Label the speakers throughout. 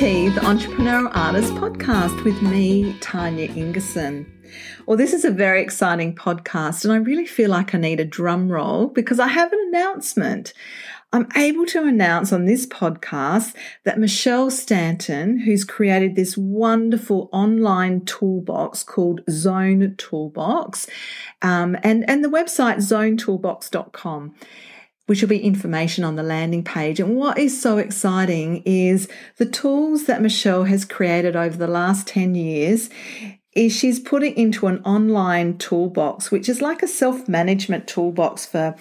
Speaker 1: The Entrepreneur Artist podcast with me, Tanya Ingerson. Well, this is a very exciting podcast, and I really feel like I need a drum roll because I have an announcement. I'm able to announce on this podcast that Michelle Stanton, who's created this wonderful online toolbox called Zone Toolbox, um, and, and the website zonetoolbox.com which will be information on the landing page. And what is so exciting is the tools that Michelle has created over the last 10 years is she's put it into an online toolbox, which is like a self-management toolbox for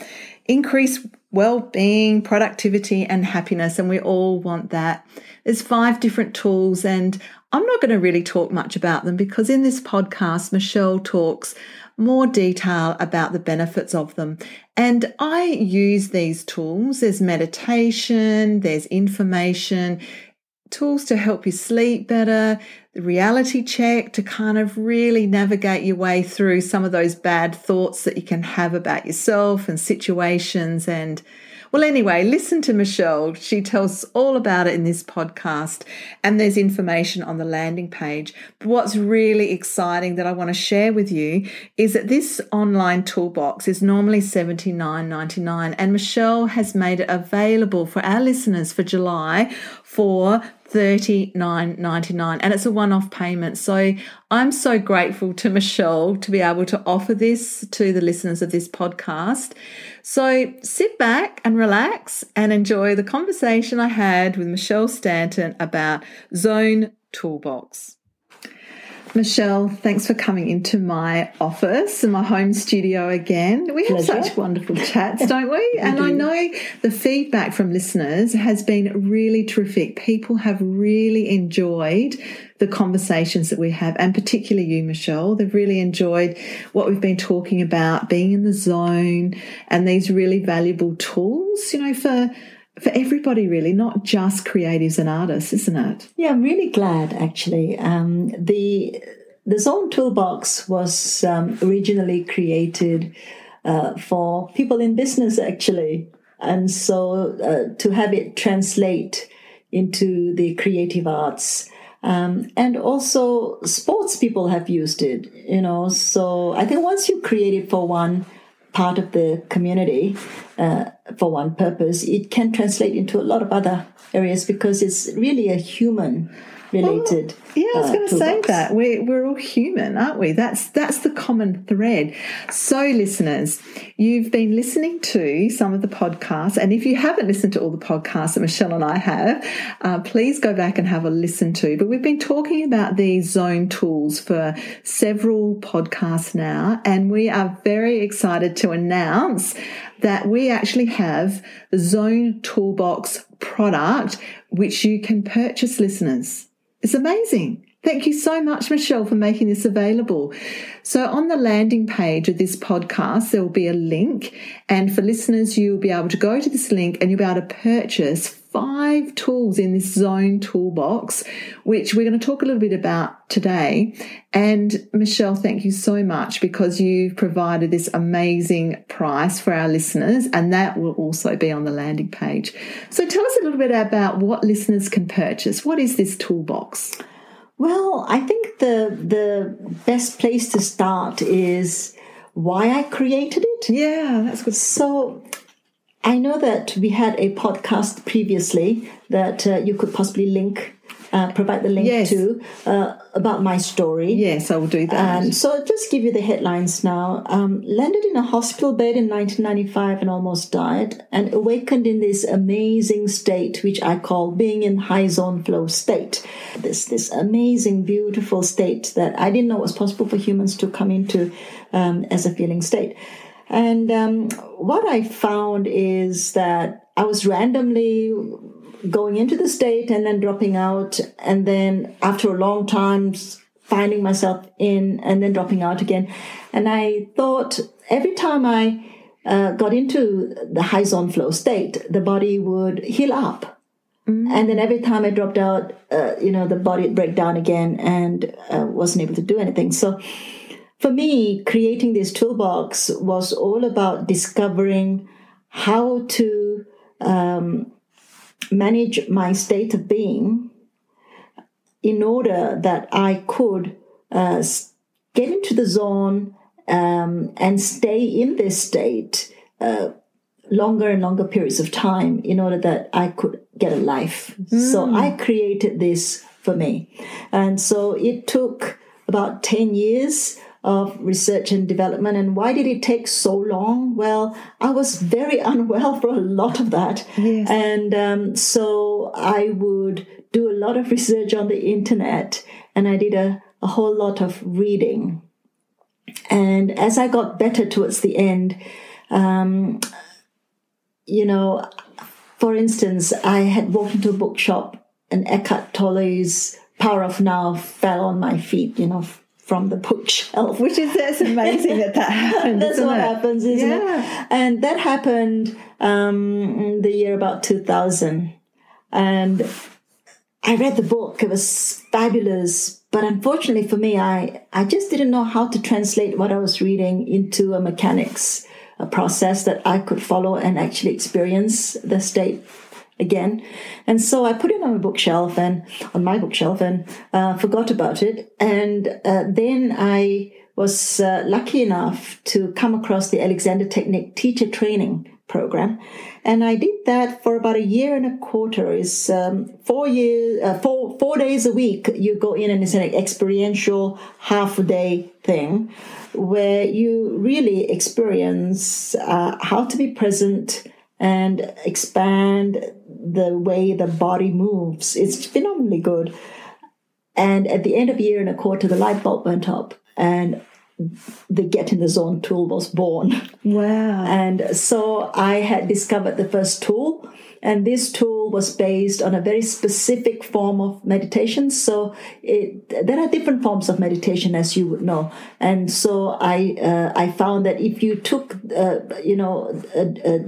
Speaker 1: increased well-being, productivity, and happiness. And we all want that. There's five different tools, and I'm not going to really talk much about them because in this podcast, Michelle talks more detail about the benefits of them. And I use these tools. There's meditation, there's information, tools to help you sleep better, the reality check to kind of really navigate your way through some of those bad thoughts that you can have about yourself and situations and well, anyway, listen to Michelle. She tells all about it in this podcast, and there's information on the landing page. But what's really exciting that I want to share with you is that this online toolbox is normally $79.99, and Michelle has made it available for our listeners for July for $39.99 and it's a one-off payment. So I'm so grateful to Michelle to be able to offer this to the listeners of this podcast. So sit back and relax and enjoy the conversation I had with Michelle Stanton about Zone Toolbox. Michelle, thanks for coming into my office and my home studio again. We have Pleasure. such wonderful chats, don't we? we and do. I know the feedback from listeners has been really terrific. People have really enjoyed the conversations that we have, and particularly you, Michelle. They've really enjoyed what we've been talking about, being in the zone, and these really valuable tools, you know, for for everybody really not just creatives and artists isn't it?
Speaker 2: Yeah i'm really glad actually. Um, the the zone toolbox was um, originally created uh, for people in business actually. And so uh, to have it translate into the creative arts. Um, and also sports people have used it you know. So i think once you create it for one part of the community uh, for one purpose, it can translate into a lot of other areas because it's really a human related.
Speaker 1: Well, yeah, I was going to uh, say that we're we're all human, aren't we? That's that's the common thread. So, listeners, you've been listening to some of the podcasts, and if you haven't listened to all the podcasts that Michelle and I have, uh, please go back and have a listen to. But we've been talking about these zone tools for several podcasts now, and we are very excited to announce that we actually have the Zone Toolbox product, which you can purchase, listeners. It's amazing. Thank you so much, Michelle, for making this available. So, on the landing page of this podcast, there will be a link. And for listeners, you'll be able to go to this link and you'll be able to purchase five tools in this zone toolbox, which we're going to talk a little bit about today. And Michelle, thank you so much because you've provided this amazing price for our listeners, and that will also be on the landing page. So tell us a little bit about what listeners can purchase. What is this toolbox?
Speaker 2: Well, I think the the best place to start is why I created it.
Speaker 1: Yeah, that's good.
Speaker 2: So I know that we had a podcast previously that uh, you could possibly link, uh, provide the link yes. to uh, about my story.
Speaker 1: Yes, I will do that.
Speaker 2: Um, so I'll just give you the headlines now. Um, landed in a hospital bed in 1995 and almost died, and awakened in this amazing state, which I call being in high zone flow state. This this amazing, beautiful state that I didn't know was possible for humans to come into um, as a feeling state. And um, what I found is that I was randomly going into the state and then dropping out. And then after a long time, finding myself in and then dropping out again. And I thought every time I uh, got into the high zone flow state, the body would heal up. Mm-hmm. And then every time I dropped out, uh, you know, the body would break down again and uh, wasn't able to do anything. So for me, creating this toolbox was all about discovering how to um, manage my state of being in order that I could uh, get into the zone um, and stay in this state uh, longer and longer periods of time in order that I could get a life. Mm. So I created this for me. And so it took about 10 years of research and development. And why did it take so long? Well, I was very unwell for a lot of that. Yes. And um, so I would do a lot of research on the internet and I did a, a whole lot of reading. And as I got better towards the end, um, you know, for instance, I had walked into a bookshop and Eckhart Tolle's Power of Now fell on my feet, you know, from the bookshelf.
Speaker 1: Which is that's amazing that that happened.
Speaker 2: that's what
Speaker 1: it?
Speaker 2: happens, isn't yeah. it? And that happened um, the year about 2000. And I read the book. It was fabulous. But unfortunately for me, I, I just didn't know how to translate what I was reading into a mechanics, a process that I could follow and actually experience the state again. And so I put it on a bookshelf and on my bookshelf and uh, forgot about it. And uh, then I was uh, lucky enough to come across the Alexander Technique teacher training program. And I did that for about a year and a quarter. Is um, four years, uh, four four days a week. You go in and it's an experiential half day thing, where you really experience uh, how to be present and expand the way the body moves. It's phenomenally good. And at the end of a year and a quarter, the light bulb went up, and the Get in the Zone tool was born.
Speaker 1: Wow.
Speaker 2: And so I had discovered the first tool, and this tool was based on a very specific form of meditation. So it, there are different forms of meditation, as you would know. And so I, uh, I found that if you took, uh, you know,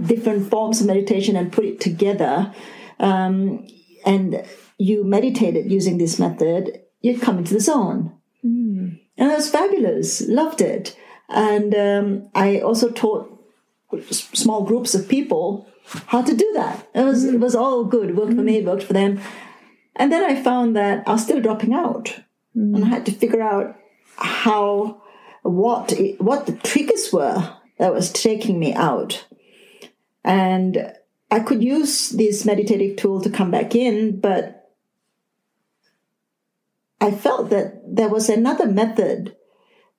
Speaker 2: different forms of meditation and put it together, um, and you meditated using this method, you'd come into the zone. And it was fabulous. Loved it. And um, I also taught small groups of people how to do that. It was it was all good. It worked for me. It worked for them. And then I found that I was still dropping out, mm. and I had to figure out how what what the triggers were that was taking me out. And I could use this meditative tool to come back in, but I felt that there was another method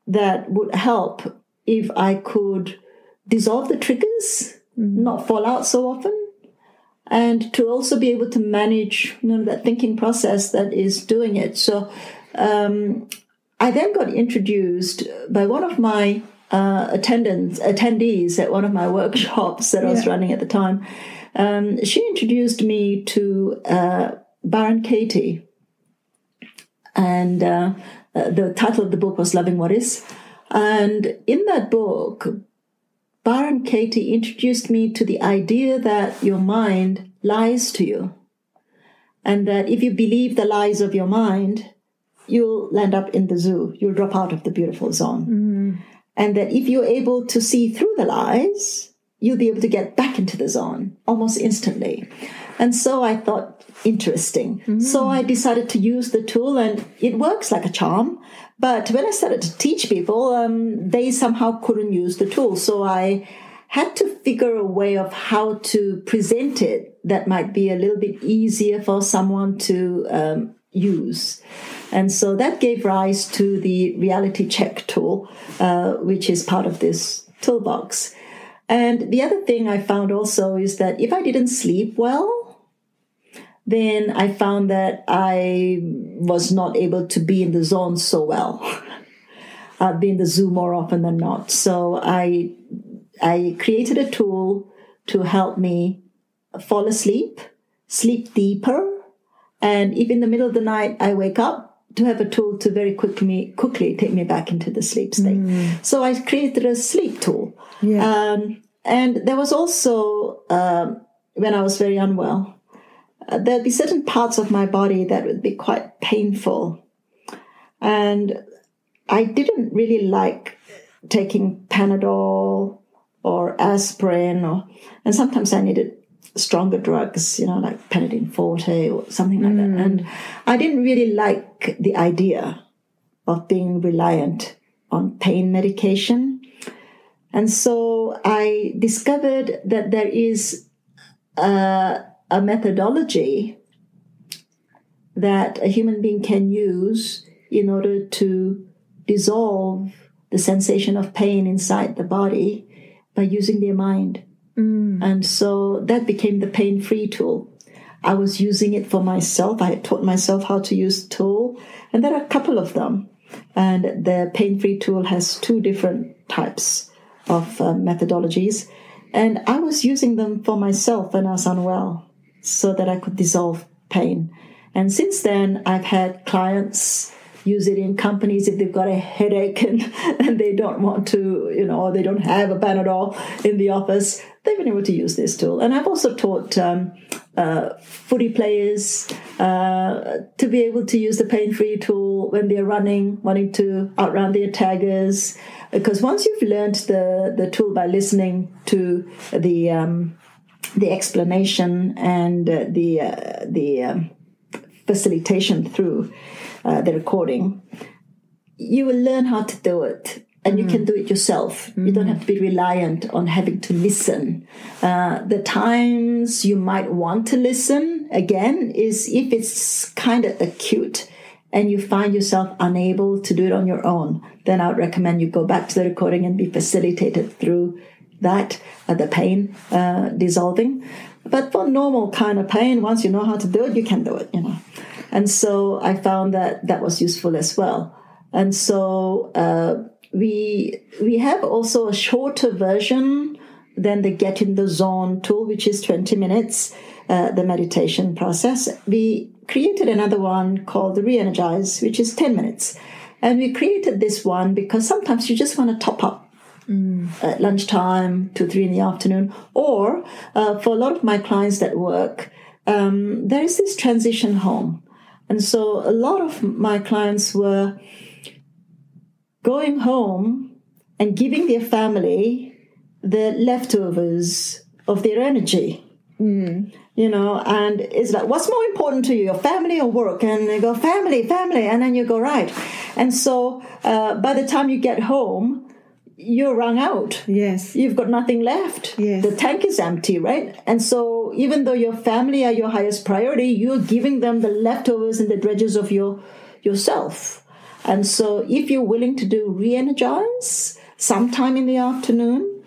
Speaker 2: that would help if I could dissolve the triggers, mm-hmm. not fall out so often, and to also be able to manage you know, that thinking process that is doing it. So um, I then got introduced by one of my uh, attendants, attendees at one of my workshops that I was running at the time. Um, she introduced me to uh, Byron Katie and uh, uh, the title of the book was Loving What Is. And in that book, Byron Katie introduced me to the idea that your mind lies to you. And that if you believe the lies of your mind, you'll land up in the zoo. You'll drop out of the beautiful zone. Mm. And that if you're able to see through the lies, you'll be able to get back into the zone almost instantly. And so I thought, interesting. Mm-hmm. So I decided to use the tool and it works like a charm. But when I started to teach people, um, they somehow couldn't use the tool. So I had to figure a way of how to present it that might be a little bit easier for someone to um, use. And so that gave rise to the reality check tool, uh, which is part of this toolbox. And the other thing I found also is that if I didn't sleep well, then I found that I was not able to be in the zone so well. I'd be in the zoo more often than not. So I I created a tool to help me fall asleep, sleep deeper, and if in the middle of the night I wake up, to have a tool to very quickly quickly take me back into the sleep state. Mm. So I created a sleep tool. Yeah. Um, and there was also um, when I was very unwell, Uh, there'd be certain parts of my body that would be quite painful. And I didn't really like taking Panadol or aspirin, or, and sometimes I needed stronger drugs, you know, like Panadine Forte or something like that. Mm. And I didn't really like the idea of being reliant on pain medication. And so I discovered that there is a, a methodology that a human being can use in order to dissolve the sensation of pain inside the body by using their mind. And so that became the pain free tool. I was using it for myself. I had taught myself how to use the tool, and there are a couple of them. And the pain free tool has two different types of uh, methodologies. And I was using them for myself when I was unwell so that I could dissolve pain. And since then, I've had clients use it in companies if they've got a headache and, and they don't want to, you know, or they don't have a Panadol in the office. They've been able to use this tool. And I've also taught um, uh, footy players uh, to be able to use the pain free tool when they're running, wanting to outrun their taggers. Because once you've learned the, the tool by listening to the um, the explanation and uh, the uh, the um, facilitation through uh, the recording, you will learn how to do it. And you can do it yourself. You don't have to be reliant on having to listen. Uh, the times you might want to listen again is if it's kind of acute and you find yourself unable to do it on your own, then I would recommend you go back to the recording and be facilitated through that, uh, the pain uh, dissolving. But for normal kind of pain, once you know how to do it, you can do it, you know. And so I found that that was useful as well. And so uh, we we have also a shorter version than the Get in the Zone tool, which is 20 minutes, uh, the meditation process. We created another one called the Re-Energize, which is 10 minutes. And we created this one because sometimes you just want to top up at lunchtime, two, three in the afternoon. Or uh, for a lot of my clients that work, um, there is this transition home. And so a lot of my clients were going home and giving their family the leftovers of their energy. You know, and it's like, what's more important to you, your family or work? And they go, family, family. And then you go, right. And so uh, by the time you get home, you're wrung out.
Speaker 1: Yes.
Speaker 2: You've got nothing left.
Speaker 1: Yes.
Speaker 2: The tank is empty, right? And so even though your family are your highest priority, you're giving them the leftovers and the dredges of your yourself. And so if you're willing to do re-energize sometime in the afternoon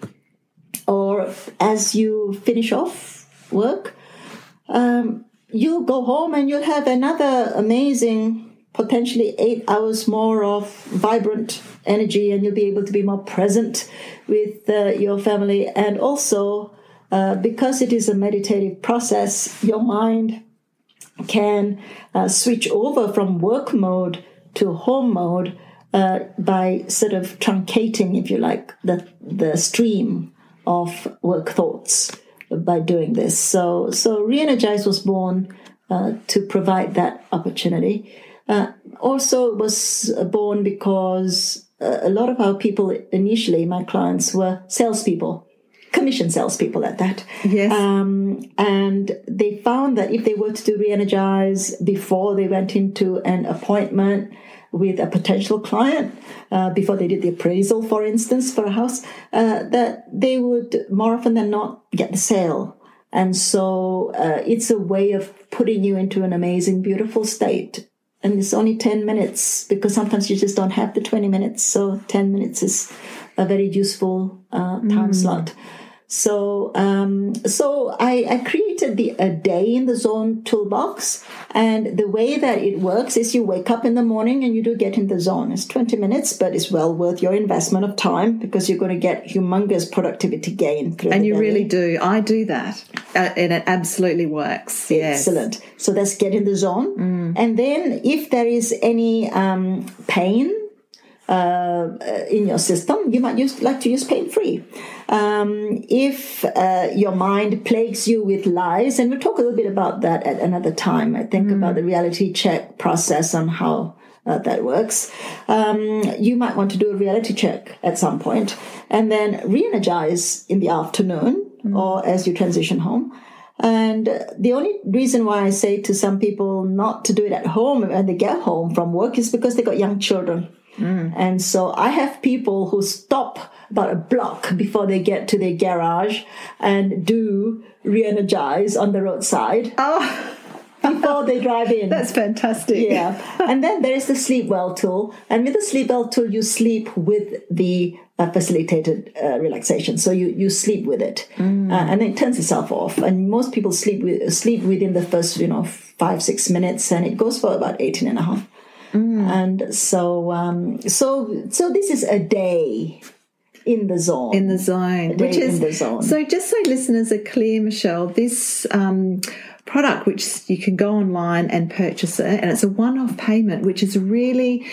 Speaker 2: or as you finish off work, um, you'll go home and you'll have another amazing potentially eight hours more of vibrant energy and you'll be able to be more present with uh, your family. And also uh, because it is a meditative process your mind can uh, switch over from work mode to home mode uh, by sort of truncating if you like the the stream of work thoughts by doing this. So so re-energize was born uh, to provide that opportunity uh, also was born because uh, a lot of our people initially, my clients, were salespeople, commission salespeople at that.
Speaker 1: Yes.
Speaker 2: Um, and they found that if they were to do re-energize before they went into an appointment with a potential client, uh, before they did the appraisal, for instance, for a house, uh, that they would more often than not get the sale. And so uh, it's a way of putting you into an amazing, beautiful state and it's only 10 minutes because sometimes you just don't have the 20 minutes so 10 minutes is a very useful uh, time slot so um, so I, I created the a day in the zone toolbox and the way that it works is you wake up in the morning and you do get in the zone it's 20 minutes but it's well worth your investment of time because you're going to get humongous productivity gain through
Speaker 1: And you
Speaker 2: day.
Speaker 1: really do. I do that. Uh, and it absolutely works. Yes.
Speaker 2: Excellent. So that's get in the zone. And then if there is any um, pain uh, in your system, you might use like to use pain free. Um, if uh, your mind plagues you with lies, and we'll talk a little bit about that at another time. I think about the reality check process on how. Uh, that works. Um, you might want to do a reality check at some point and then re energize in the afternoon or as you transition home. And the only reason why I say to some people not to do it at home when they get home from work is because they got young children. Mm. And so I have people who stop about a block before they get to their garage and do re-energize on the roadside.
Speaker 1: Oh
Speaker 2: before they drive in.
Speaker 1: That's fantastic.
Speaker 2: Yeah. And then there is the sleep well tool. And with the sleep well tool, you sleep with the uh, facilitated uh, relaxation. So you, you sleep with it. Mm. Uh, and it turns itself off. And most people sleep with, sleep within the first, you know, five, six minutes. And it goes for about 18 and a half. Mm. And so, um, so, so this is a day in the zone.
Speaker 1: In the zone, which is
Speaker 2: the zone.
Speaker 1: So, just so listeners are clear, Michelle, this um, product, which you can go online and purchase it, and it's a one-off payment, which is really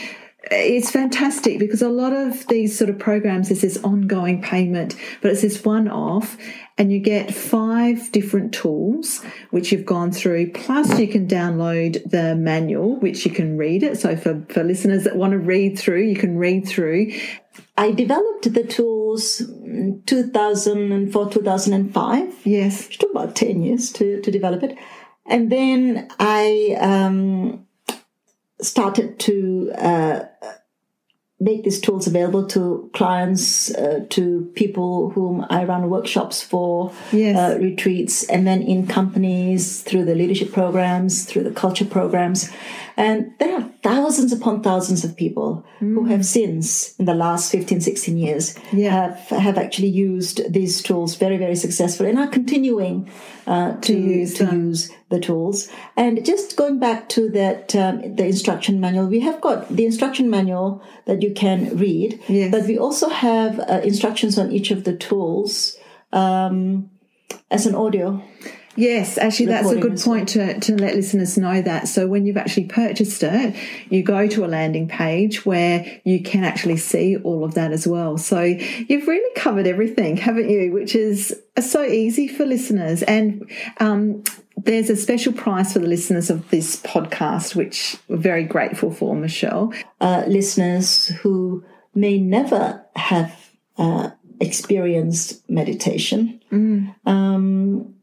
Speaker 1: it's fantastic because a lot of these sort of programs is this ongoing payment, but it's this one off, and you get five different tools which you've gone through. Plus, you can download the manual, which you can read it. So, for, for listeners that want to read through, you can read through.
Speaker 2: I developed the tools 2004, 2005.
Speaker 1: Yes.
Speaker 2: It took about 10 years to, to develop it. And then I um, started to uh, make these tools available to clients, uh, to people whom I run workshops for,
Speaker 1: yes. uh,
Speaker 2: retreats, and then in companies through the leadership programs, through the culture programs. And there are thousands upon thousands of people mm. who have since, in the last 15, 16 years,
Speaker 1: yeah.
Speaker 2: have, have actually used these tools very, very successfully and are continuing uh, to, to, use, to use the tools. And just going back to that, um, the instruction manual, we have got the instruction manual that you can read,
Speaker 1: yes.
Speaker 2: but we also have uh, instructions on each of the tools um, as an audio.
Speaker 1: Yes, actually, that's a good point to, to let listeners know that. So, when you've actually purchased it, you go to a landing page where you can actually see all of that as well. So, you've really covered everything, haven't you? Which is so easy for listeners. And um, there's a special price for the listeners of this podcast, which we're very grateful for, Michelle.
Speaker 2: Uh, listeners who may never have uh, experienced meditation.
Speaker 1: Mm.
Speaker 2: Um,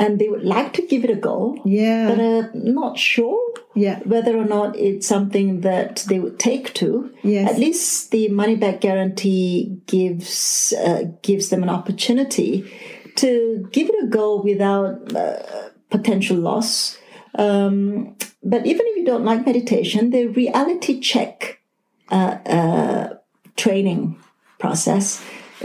Speaker 2: and they would like to give it a go.
Speaker 1: Yeah.
Speaker 2: But are not sure
Speaker 1: yeah.
Speaker 2: whether or not it's something that they would take to.
Speaker 1: Yes.
Speaker 2: At least the money back guarantee gives uh, gives them an opportunity to give it a go without uh, potential loss. Um, but even if you don't like meditation, the reality check uh, uh training process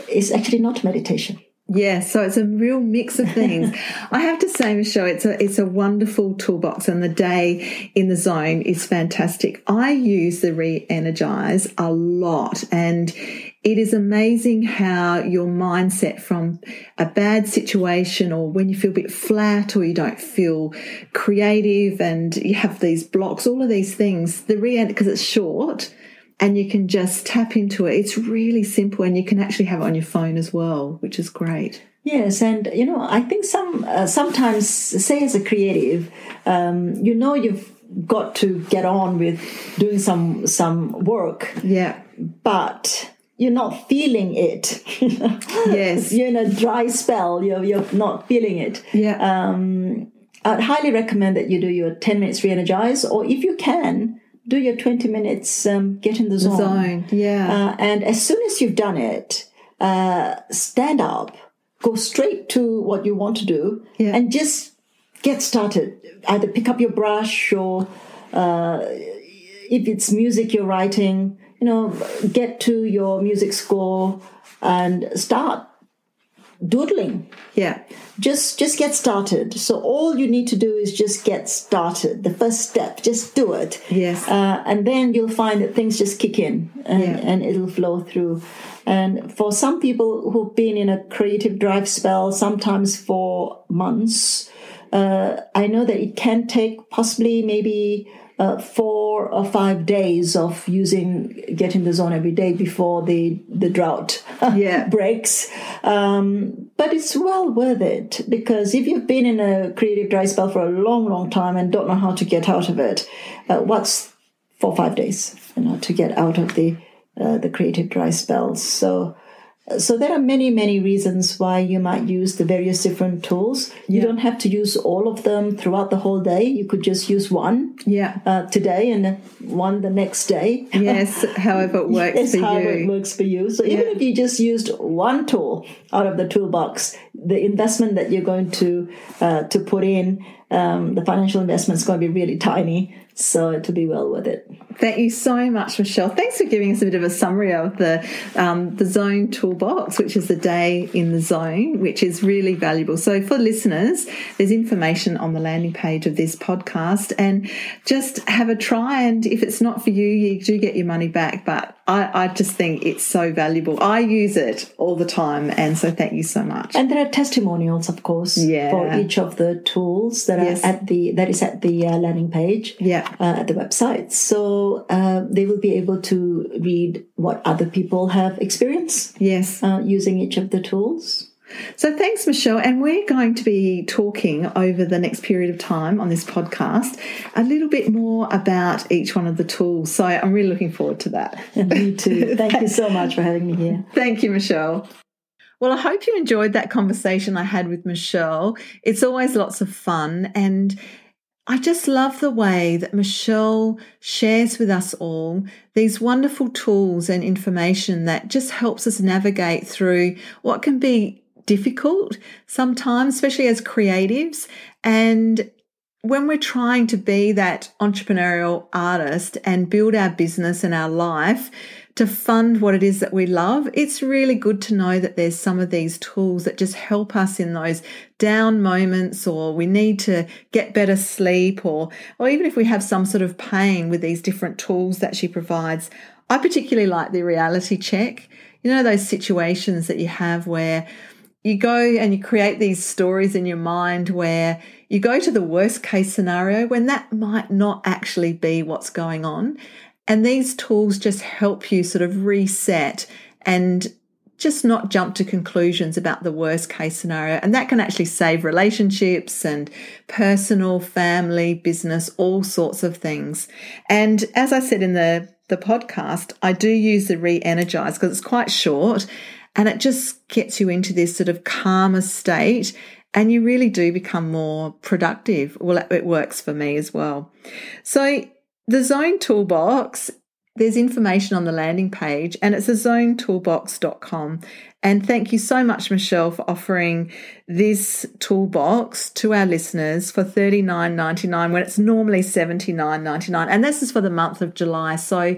Speaker 2: is actually not meditation.
Speaker 1: Yeah, so it's a real mix of things. I have to say, Michelle, it's a it's a wonderful toolbox, and the day in the zone is fantastic. I use the re-energize a lot, and it is amazing how your mindset from a bad situation, or when you feel a bit flat, or you don't feel creative, and you have these blocks, all of these things. The re because it's short and you can just tap into it. It's really simple, and you can actually have it on your phone as well, which is great.
Speaker 2: Yes, and you know, I think some uh, sometimes, say as a creative, um, you know, you've got to get on with doing some some work.
Speaker 1: Yeah,
Speaker 2: but you're not feeling it.
Speaker 1: yes,
Speaker 2: you're in a dry spell. You're you're not feeling it.
Speaker 1: Yeah.
Speaker 2: Um, I'd highly recommend that you do your 10 minutes re-energize, or if you can, do your 20 minutes, um, get in the zone.
Speaker 1: zone yeah.
Speaker 2: Uh, and as soon as you've done it, uh, stand up, go straight to what you want to do,
Speaker 1: yeah.
Speaker 2: and just get started. Either pick up your brush or uh, if it's music you're writing, you know, get to your music score and start doodling.
Speaker 1: Yeah.
Speaker 2: Just just get started. So all you need to do is just get started. The first step, just do it.
Speaker 1: Yes.
Speaker 2: Uh, and then you'll find that things just kick in and,
Speaker 1: Yeah.
Speaker 2: and it'll flow through. And for some people who've been in a creative drive spell, sometimes for months, uh, I know that it can take possibly maybe uh, four or five days of using get in the zone every day before the the drought
Speaker 1: Yeah.
Speaker 2: breaks. Um, but it's well worth it because if you've been in a creative dry spell for a long, long time and don't know how to get out of it, uh, what's four or five days you know to get out of the uh, the creative dry spells? So So there are many, many reasons why you might use the various different tools. You
Speaker 1: Yeah.
Speaker 2: don't have to use all of them throughout the whole day. You could just use one
Speaker 1: Yeah.
Speaker 2: uh, today and one the next day.
Speaker 1: Yes, however it works
Speaker 2: It's
Speaker 1: for
Speaker 2: how
Speaker 1: you.
Speaker 2: it works for you. So even if you just used one tool out of the toolbox, the investment that you're going to uh, to put in, um, the financial investment is going to be really tiny. So to be well worth it.
Speaker 1: Thank you so much, Michelle. Thanks for giving us a bit of a summary of the um, the Zone Toolbox, which is the day in the zone, which is really valuable. So for listeners, there's information on the landing page of this podcast, and just have a try. And if it's not for you, you do get your money back. But I, I just think it's so valuable. I use it all the time, and so thank you so much.
Speaker 2: And there are testimonials, of course,
Speaker 1: Yeah.
Speaker 2: for each of the tools that
Speaker 1: Yes.
Speaker 2: are at the that is at the uh, landing page.
Speaker 1: Yeah.
Speaker 2: uh, at the website. So uh, they will be able to read what other people have experienced
Speaker 1: Yes.
Speaker 2: uh, using each of the tools.
Speaker 1: So thanks, Michelle. And we're going to be talking over the next period of time on this podcast a little bit more about each one of the tools. So I'm really looking forward to that.
Speaker 2: And me too. Thank you so much for having me here.
Speaker 1: Thank you, Michelle. Well, I hope you enjoyed that conversation I had with Michelle. It's always lots of fun. And I just love the way that Michelle shares with us all these wonderful tools and information that just helps us navigate through what can be difficult sometimes, especially as creatives. And when we're trying to be that entrepreneurial artist and build our business and our life to fund what it is that we love, it's really good to know that there's some of these tools that just help us in those down moments or we need to get better sleep or or even if we have some sort of pain with these different tools that she provides. I particularly like the reality check. You know those situations that you have where you go and you create these stories in your mind where you go to the worst case scenario when that might not actually be what's going on. And these tools just help you sort of reset and just not jump to conclusions about the worst case scenario. And that can actually save relationships and personal, family, business, all sorts of things. And as I said in the, the podcast, I do use the re energize because it's quite short and it just gets you into this sort of calmer state and you really do become more productive. Well, it works for me as well. So the zone toolbox there's information on the landing page and it's a zonetoolbox.com. And thank you so much, Michelle, for offering this toolbox to our listeners for $39.99 when it's normally $79.99. And this is for the month of July. So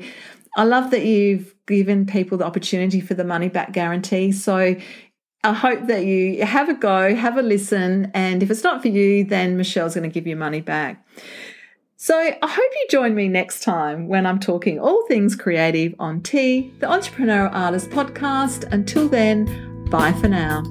Speaker 1: I love that you've given people the opportunity for the money back guarantee. So I hope that you have a go, have a listen, and if it's not for you, then Michelle's going to give you money back. So I hope you join me next time when I'm talking all things creative on T, the Entrepreneurial Artist podcast. Until then, bye for now.